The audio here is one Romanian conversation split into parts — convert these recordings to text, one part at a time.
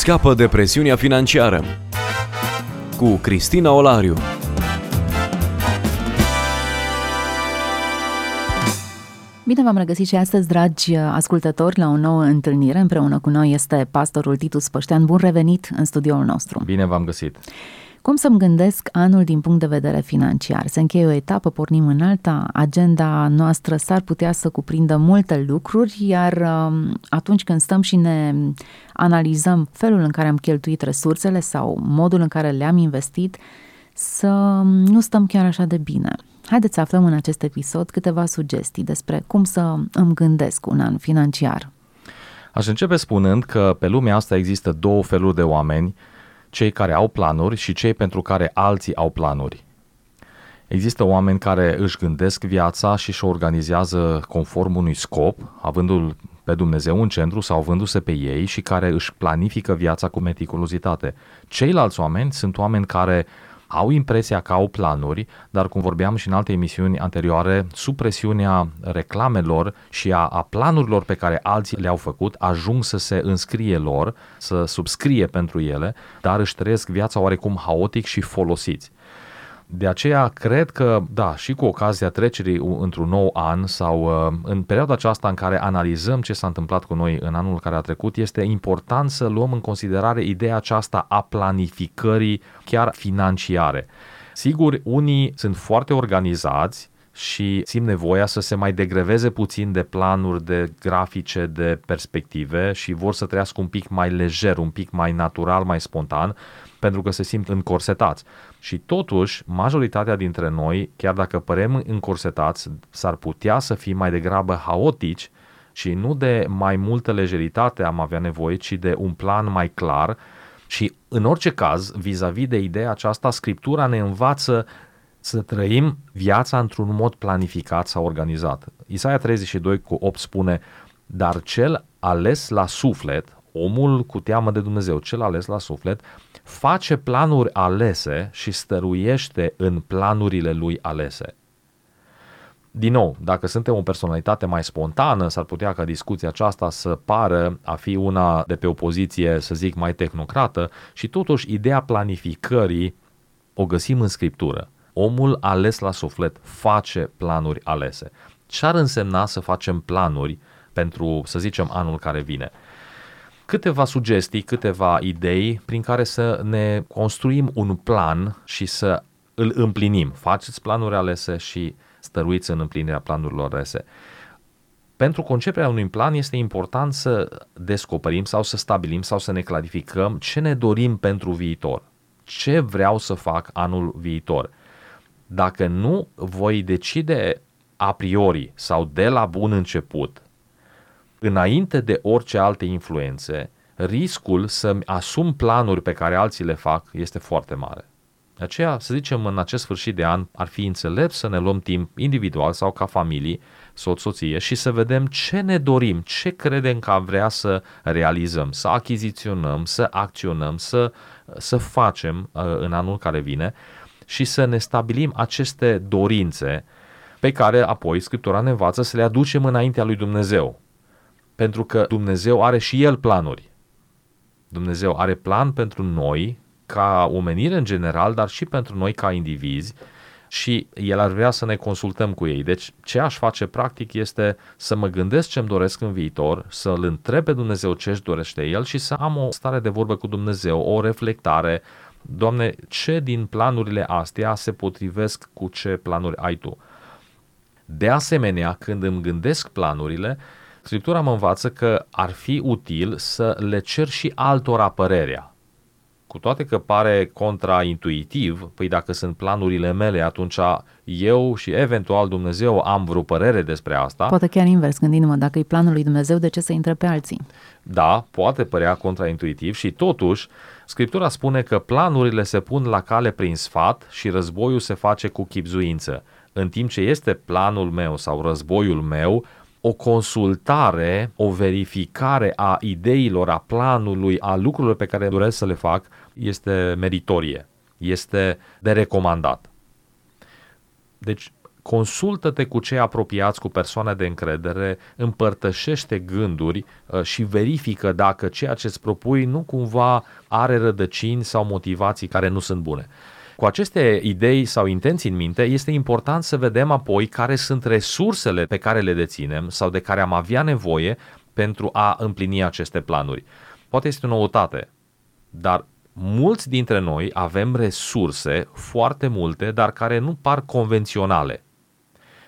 Scapă de presiunea financiară cu Cristina Olariu. Bine v-am regăsit și astăzi, dragi ascultători, la o nouă întâlnire. Împreună cu noi este pastorul Titus Păștean. Bun revenit în studioul nostru. Bine v-am găsit. Cum să-mi gândesc anul din punct de vedere financiar? Se încheie o etapă, pornim în alta, agenda noastră s-ar putea să cuprindă multe lucruri, iar um, atunci când stăm și ne analizăm felul în care am cheltuit resursele sau modul în care le-am investit, să nu stăm chiar așa de bine. Haideți să aflăm în acest episod câteva sugestii despre cum să îmi gândesc un an financiar. Aș începe spunând că pe lumea asta există două feluri de oameni cei care au planuri și cei pentru care alții au planuri. Există oameni care își gândesc viața și își organizează conform unui scop, avându-l pe Dumnezeu în centru sau avându-se pe ei și care își planifică viața cu meticulozitate. Ceilalți oameni sunt oameni care au impresia că au planuri, dar cum vorbeam și în alte emisiuni anterioare, sub presiunea reclamelor și a, a planurilor pe care alții le-au făcut, ajung să se înscrie lor, să subscrie pentru ele, dar își trăiesc viața oarecum haotic și folosiți. De aceea cred că, da, și cu ocazia trecerii într-un nou an sau uh, în perioada aceasta în care analizăm ce s-a întâmplat cu noi în anul care a trecut, este important să luăm în considerare ideea aceasta a planificării chiar financiare. Sigur, unii sunt foarte organizați, și simt nevoia să se mai degreveze puțin de planuri, de grafice, de perspective și vor să trăiască un pic mai lejer, un pic mai natural, mai spontan, pentru că se simt încorsetați. Și totuși, majoritatea dintre noi, chiar dacă părem încorsetați, s-ar putea să fim mai degrabă haotici și nu de mai multă lejeritate am avea nevoie, ci de un plan mai clar și în orice caz, vis-a-vis de ideea aceasta, Scriptura ne învață să trăim viața într-un mod planificat sau organizat. Isaia 32 cu 8 spune, dar cel ales la suflet, omul cu teamă de Dumnezeu, cel ales la suflet, face planuri alese și stăruiește în planurile lui alese. Din nou, dacă suntem o personalitate mai spontană, s-ar putea ca discuția aceasta să pară a fi una de pe o poziție, să zic, mai tehnocrată și totuși ideea planificării o găsim în Scriptură. Omul ales la suflet face planuri alese. Ce ar însemna să facem planuri pentru, să zicem, anul care vine? Câteva sugestii, câteva idei prin care să ne construim un plan și să îl împlinim. Faceți planuri alese și stăruiți în împlinirea planurilor alese. Pentru conceperea unui plan este important să descoperim sau să stabilim sau să ne clarificăm ce ne dorim pentru viitor. Ce vreau să fac anul viitor. Dacă nu voi decide a priori sau de la bun început înainte de orice alte influențe, riscul să-mi asum planuri pe care alții le fac este foarte mare. De aceea, să zicem, în acest sfârșit de an ar fi înțelept să ne luăm timp individual sau ca familie, soț-soție și să vedem ce ne dorim, ce credem că am vrea să realizăm, să achiziționăm, să acționăm, să, să facem uh, în anul care vine și să ne stabilim aceste dorințe pe care apoi Scriptura ne învață să le aducem înaintea lui Dumnezeu pentru că Dumnezeu are și El planuri. Dumnezeu are plan pentru noi, ca omenire în general, dar și pentru noi ca indivizi și El ar vrea să ne consultăm cu ei. Deci ce aș face practic este să mă gândesc ce-mi doresc în viitor, să-L întreb pe Dumnezeu ce își dorește El și să am o stare de vorbă cu Dumnezeu, o reflectare. Doamne, ce din planurile astea se potrivesc cu ce planuri ai Tu? De asemenea, când îmi gândesc planurile, Scriptura mă învață că ar fi util să le cer și altora părerea. Cu toate că pare contraintuitiv, păi dacă sunt planurile mele, atunci eu și eventual Dumnezeu am vreo părere despre asta. Poate chiar invers, gândindu-mă, dacă e planul lui Dumnezeu, de ce să intre pe alții? Da, poate părea contraintuitiv și totuși Scriptura spune că planurile se pun la cale prin sfat și războiul se face cu chipzuință. În timp ce este planul meu sau războiul meu, o consultare, o verificare a ideilor, a planului, a lucrurilor pe care doresc să le fac este meritorie, este de recomandat. Deci, consultă-te cu cei apropiați, cu persoane de încredere, împărtășește gânduri uh, și verifică dacă ceea ce îți propui nu cumva are rădăcini sau motivații care nu sunt bune. Cu aceste idei sau intenții în minte, este important să vedem apoi care sunt resursele pe care le deținem sau de care am avea nevoie pentru a împlini aceste planuri. Poate este o noutate, dar mulți dintre noi avem resurse foarte multe, dar care nu par convenționale.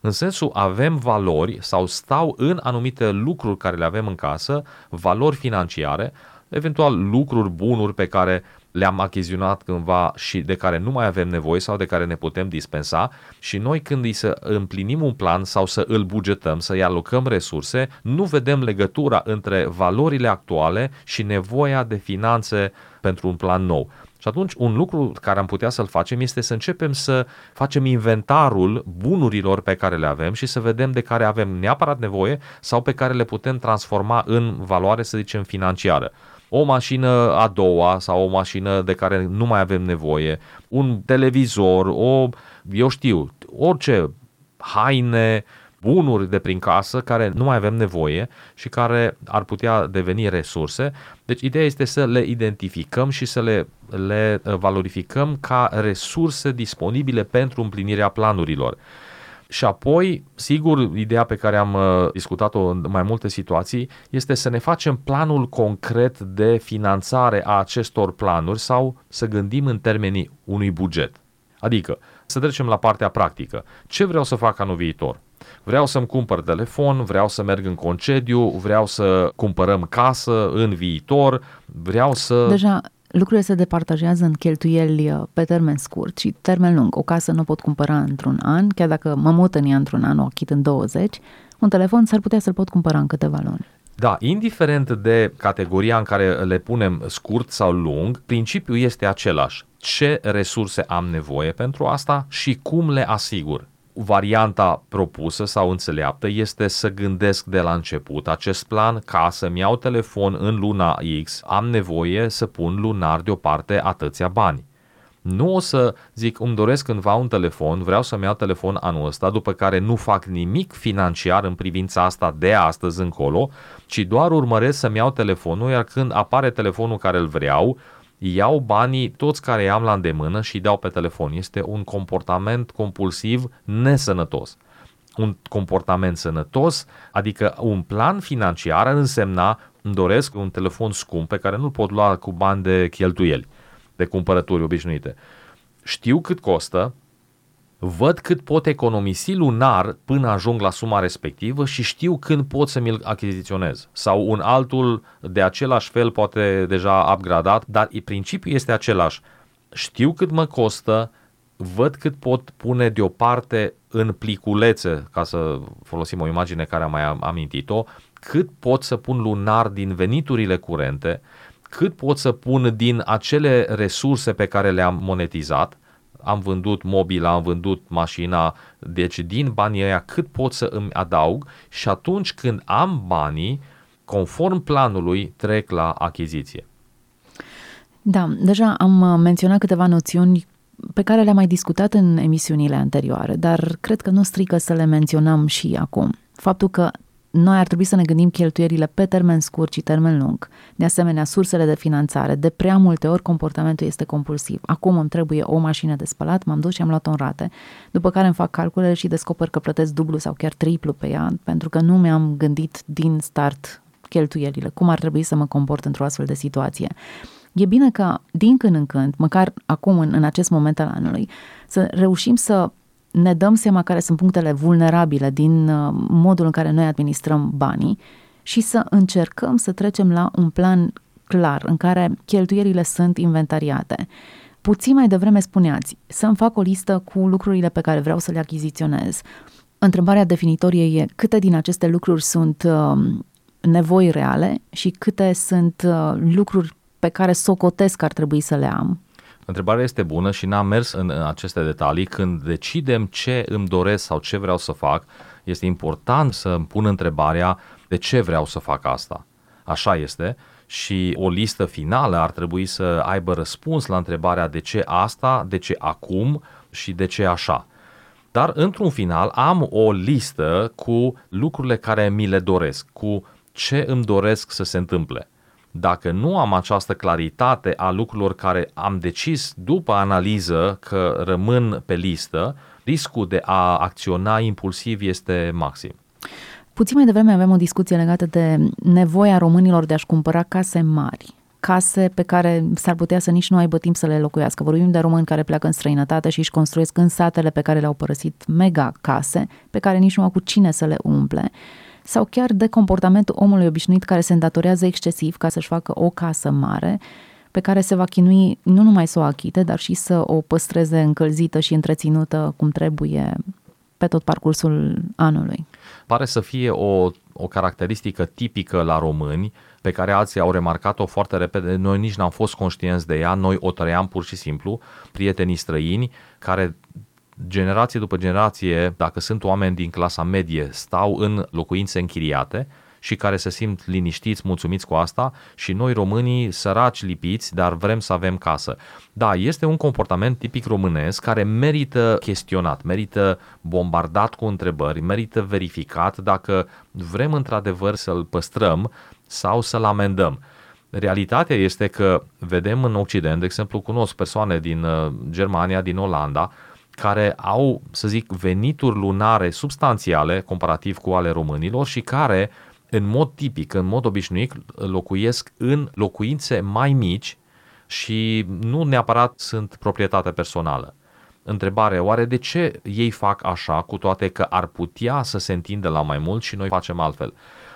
În sensul avem valori sau stau în anumite lucruri care le avem în casă, valori financiare, eventual lucruri, bunuri pe care le-am achiziționat cândva și de care nu mai avem nevoie sau de care ne putem dispensa și noi când îi să împlinim un plan sau să îl bugetăm, să-i alocăm resurse, nu vedem legătura între valorile actuale și nevoia de finanțe pentru un plan nou. Și atunci un lucru care am putea să-l facem este să începem să facem inventarul bunurilor pe care le avem și să vedem de care avem neapărat nevoie sau pe care le putem transforma în valoare, să zicem, financiară o mașină a doua sau o mașină de care nu mai avem nevoie, un televizor, o, eu știu, orice haine, bunuri de prin casă care nu mai avem nevoie și care ar putea deveni resurse. Deci ideea este să le identificăm și să le, le valorificăm ca resurse disponibile pentru împlinirea planurilor. Și apoi, sigur, ideea pe care am uh, discutat-o în mai multe situații este să ne facem planul concret de finanțare a acestor planuri sau să gândim în termenii unui buget. Adică, să trecem la partea practică. Ce vreau să fac anul viitor? Vreau să-mi cumpăr telefon, vreau să merg în concediu, vreau să cumpărăm casă în viitor, vreau să... Deja lucrurile se departajează în cheltuieli uh, pe termen scurt și termen lung. O casă nu pot cumpăra într-un an, chiar dacă mă mut în ea într-un an, o achit în 20, un telefon s-ar putea să-l pot cumpăra în câteva luni. Da, indiferent de categoria în care le punem scurt sau lung, principiul este același. Ce resurse am nevoie pentru asta și cum le asigur varianta propusă sau înțeleaptă este să gândesc de la început acest plan ca să-mi iau telefon în luna X, am nevoie să pun lunar deoparte atâția bani. Nu o să zic, îmi doresc cândva un telefon, vreau să-mi iau telefon anul ăsta, după care nu fac nimic financiar în privința asta de astăzi încolo, ci doar urmăresc să-mi iau telefonul, iar când apare telefonul care îl vreau, iau banii toți care i-am la îndemână și îi dau pe telefon. Este un comportament compulsiv nesănătos. Un comportament sănătos, adică un plan financiar ar însemna îmi doresc un telefon scump pe care nu-l pot lua cu bani de cheltuieli, de cumpărături obișnuite. Știu cât costă, văd cât pot economisi lunar până ajung la suma respectivă și știu când pot să mi-l achiziționez. Sau un altul de același fel, poate deja upgradat, dar principiul este același. Știu cât mă costă, văd cât pot pune deoparte în pliculețe, ca să folosim o imagine care am mai amintit-o, cât pot să pun lunar din veniturile curente, cât pot să pun din acele resurse pe care le-am monetizat am vândut mobila, am vândut mașina, deci din banii ăia cât pot să îmi adaug și atunci când am banii, conform planului, trec la achiziție. Da, deja am uh, menționat câteva noțiuni pe care le-am mai discutat în emisiunile anterioare, dar cred că nu strică să le menționăm și acum. Faptul că noi ar trebui să ne gândim cheltuierile pe termen scurt și termen lung. De asemenea, sursele de finanțare. De prea multe ori comportamentul este compulsiv. Acum îmi trebuie o mașină de spălat, m-am dus și am luat-o în rate, după care îmi fac calculele și descoper că plătesc dublu sau chiar triplu pe ea, pentru că nu mi-am gândit din start cheltuielile, cum ar trebui să mă comport într-o astfel de situație. E bine că din când în când, măcar acum în, în acest moment al anului, să reușim să ne dăm seama care sunt punctele vulnerabile din uh, modul în care noi administrăm banii și să încercăm să trecem la un plan clar în care cheltuierile sunt inventariate. Puțin mai devreme spuneați să-mi fac o listă cu lucrurile pe care vreau să le achiziționez. Întrebarea definitorie e câte din aceste lucruri sunt uh, nevoi reale și câte sunt uh, lucruri pe care socotesc ar trebui să le am Întrebarea este bună și n-am mers în aceste detalii. Când decidem ce îmi doresc sau ce vreau să fac, este important să îmi pun întrebarea de ce vreau să fac asta. Așa este și o listă finală ar trebui să aibă răspuns la întrebarea de ce asta, de ce acum și de ce așa. Dar, într-un final, am o listă cu lucrurile care mi le doresc, cu ce îmi doresc să se întâmple. Dacă nu am această claritate a lucrurilor care am decis după analiză că rămân pe listă, riscul de a acționa impulsiv este maxim. Puțin mai devreme avem o discuție legată de nevoia românilor de a-și cumpăra case mari case pe care s-ar putea să nici nu aibă timp să le locuiască. Vorbim de români care pleacă în străinătate și își construiesc în satele pe care le-au părăsit mega case, pe care nici nu au cu cine să le umple, sau chiar de comportamentul omului obișnuit care se îndatorează excesiv ca să-și facă o casă mare, pe care se va chinui nu numai să o achite, dar și să o păstreze încălzită și întreținută cum trebuie pe tot parcursul anului. Pare să fie o, o caracteristică tipică la români, pe care alții au remarcat-o foarte repede, noi nici n-am fost conștienți de ea, noi o trăiam pur și simplu, prietenii străini care generație după generație, dacă sunt oameni din clasa medie, stau în locuințe închiriate, și care se simt liniștiți, mulțumiți cu asta și noi românii săraci lipiți, dar vrem să avem casă. Da, este un comportament tipic românesc care merită chestionat, merită bombardat cu întrebări, merită verificat dacă vrem într-adevăr să-l păstrăm sau să-l amendăm. Realitatea este că vedem în Occident, de exemplu, cunosc persoane din uh, Germania, din Olanda, care au, să zic, venituri lunare substanțiale comparativ cu ale românilor și care în mod tipic, în mod obișnuit, locuiesc în locuințe mai mici și nu neapărat sunt proprietate personală. Întrebare, oare de ce ei fac așa, cu toate că ar putea să se întindă la mai mult și noi facem altfel?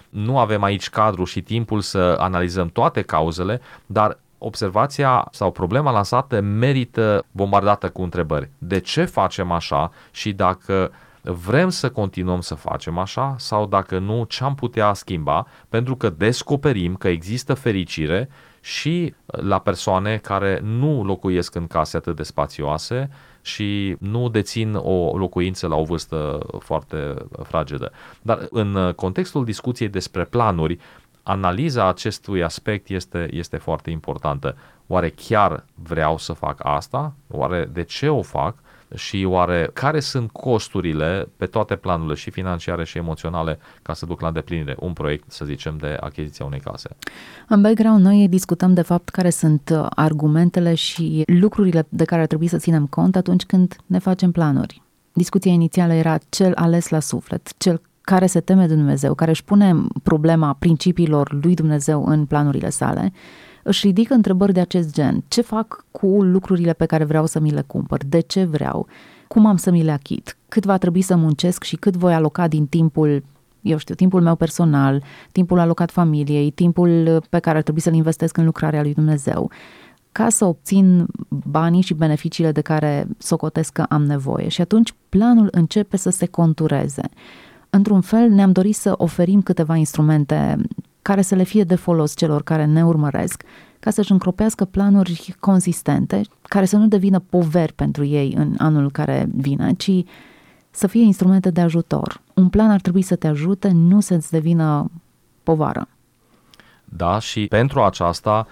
Nu avem aici cadru și timpul să analizăm toate cauzele, dar observația sau problema lansată merită bombardată cu întrebări. De ce facem așa și dacă vrem să continuăm să facem așa sau dacă nu, ce am putea schimba, pentru că descoperim că există fericire și la persoane care nu locuiesc în case atât de spațioase și nu dețin o locuință la o vârstă foarte fragedă. Dar în contextul discuției despre planuri, analiza acestui aspect este, este foarte importantă. Oare chiar vreau să fac asta? Oare de ce o fac? și oare care sunt costurile pe toate planurile și financiare și emoționale ca să duc la îndeplinire un proiect, să zicem, de achiziția unei case? În background noi discutăm de fapt care sunt uh, argumentele și lucrurile de care ar trebui să ținem cont atunci când ne facem planuri. Discuția inițială era cel ales la suflet, cel care se teme de Dumnezeu, care își pune problema principiilor lui Dumnezeu în planurile sale își ridică întrebări de acest gen. Ce fac cu lucrurile pe care vreau să mi le cumpăr? De ce vreau? Cum am să mi le achit? Cât va trebui să muncesc și cât voi aloca din timpul eu știu, timpul meu personal, timpul alocat familiei, timpul pe care ar trebui să-l investesc în lucrarea lui Dumnezeu, ca să obțin banii și beneficiile de care socotesc că am nevoie. Și atunci planul începe să se contureze. Într-un fel, ne-am dorit să oferim câteva instrumente care să le fie de folos celor care ne urmăresc, ca să-și încropească planuri consistente, care să nu devină poveri pentru ei în anul care vine, ci să fie instrumente de ajutor. Un plan ar trebui să te ajute, nu să-ți devină povară. Da, și pentru aceasta,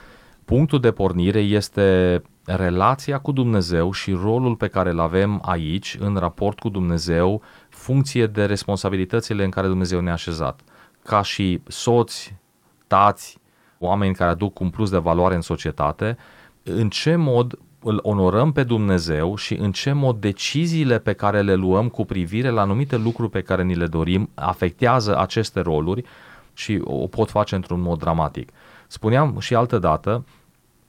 punctul de pornire este relația cu Dumnezeu și rolul pe care îl avem aici, în raport cu Dumnezeu, funcție de responsabilitățile în care Dumnezeu ne-a așezat. Ca și soți, tați, oameni care aduc un plus de valoare în societate, în ce mod îl onorăm pe Dumnezeu și în ce mod deciziile pe care le luăm cu privire la anumite lucruri pe care ni le dorim afectează aceste roluri și o pot face într-un mod dramatic. Spuneam și altă dată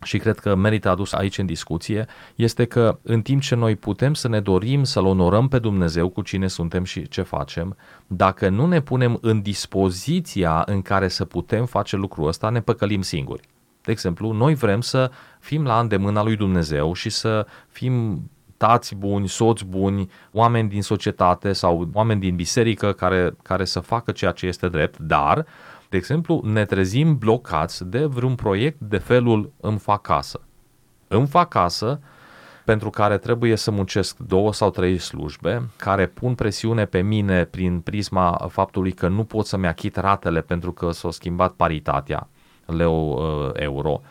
și cred că merită adus aici în discuție, este că în timp ce noi putem să ne dorim să-L onorăm pe Dumnezeu cu cine suntem și ce facem, dacă nu ne punem în dispoziția în care să putem face lucrul ăsta, ne păcălim singuri. De exemplu, noi vrem să fim la îndemâna lui Dumnezeu și să fim tați buni, soți buni, oameni din societate sau oameni din biserică care, care să facă ceea ce este drept, dar de exemplu, ne trezim blocați de vreun proiect de felul îmi fac casă. Îmi fac casă pentru care trebuie să muncesc două sau trei slujbe, care pun presiune pe mine prin prisma faptului că nu pot să-mi achit ratele pentru că s-a schimbat paritatea leu-euro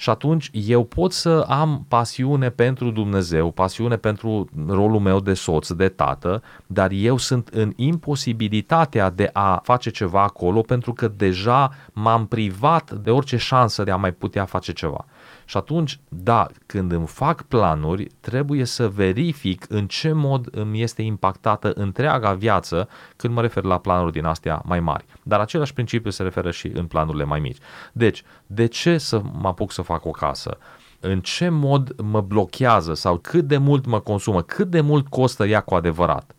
Și atunci eu pot să am pasiune pentru Dumnezeu, pasiune pentru rolul meu de soț, de tată, dar eu sunt în imposibilitatea de a face ceva acolo pentru că deja m-am privat de orice șansă de a mai putea face ceva. Și atunci, da, când îmi fac planuri, trebuie să verific în ce mod îmi este impactată întreaga viață când mă refer la planuri din astea mai mari. Dar același principiu se referă și în planurile mai mici. Deci, de ce să mă apuc să fac o casă? În ce mod mă blochează sau cât de mult mă consumă, cât de mult costă ea cu adevărat?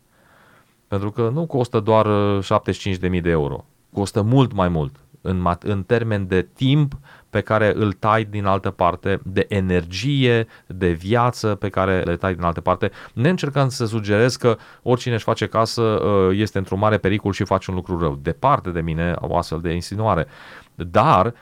Pentru că nu costă doar 75.000 de euro, costă mult mai mult în, în termen de timp pe care îl tai din altă parte, de energie, de viață pe care le tai din altă parte, ne încercând să sugerez că oricine își face casă uh, este într-un mare pericol și face un lucru rău. Departe de mine o astfel de insinuare. Dar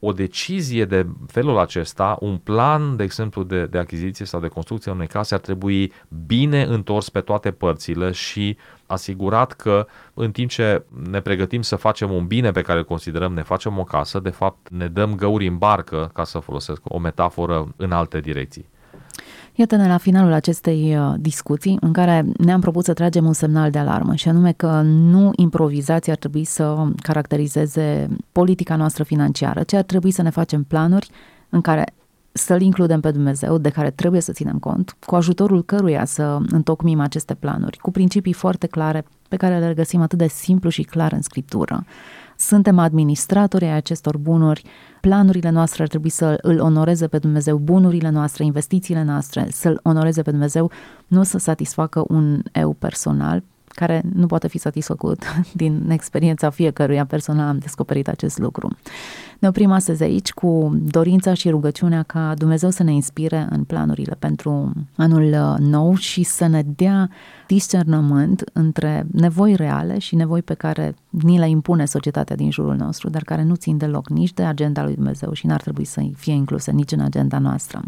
o decizie de felul acesta, un plan, de exemplu, de, de achiziție sau de construcție a unei case ar trebui bine întors pe toate părțile și asigurat că în timp ce ne pregătim să facem un bine pe care îl considerăm, ne facem o casă, de fapt ne dăm găuri în barcă, ca să folosesc o metaforă, în alte direcții. Iată-ne la finalul acestei uh, discuții în care ne-am propus să tragem un semnal de alarmă și anume că nu improvizația ar trebui să caracterizeze politica noastră financiară, ci ar trebui să ne facem planuri în care să-L includem pe Dumnezeu, de care trebuie să ținem cont, cu ajutorul căruia să întocmim aceste planuri, cu principii foarte clare pe care le găsim atât de simplu și clar în Scriptură. Suntem administratori ai acestor bunuri, planurile noastre ar trebui să îl onoreze pe Dumnezeu, bunurile noastre, investițiile noastre, să-l onoreze pe Dumnezeu, nu să satisfacă un eu personal, care nu poate fi satisfăcut din experiența fiecăruia personal, am descoperit acest lucru. Ne oprim astăzi aici cu dorința și rugăciunea ca Dumnezeu să ne inspire în planurile pentru anul uh, nou și să ne dea discernământ între nevoi reale și nevoi pe care ni le impune societatea din jurul nostru, dar care nu țin deloc nici de agenda lui Dumnezeu și n-ar trebui să fie incluse nici în agenda noastră.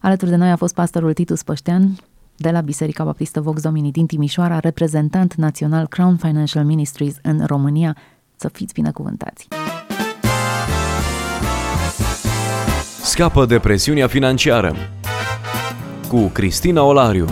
Alături de noi a fost pastorul Titus Păștean, de la Biserica Baptistă Vox Domini din Timișoara, reprezentant național Crown Financial Ministries în România. Să fiți binecuvântați! Scapă de presiunea financiară cu Cristina Olariu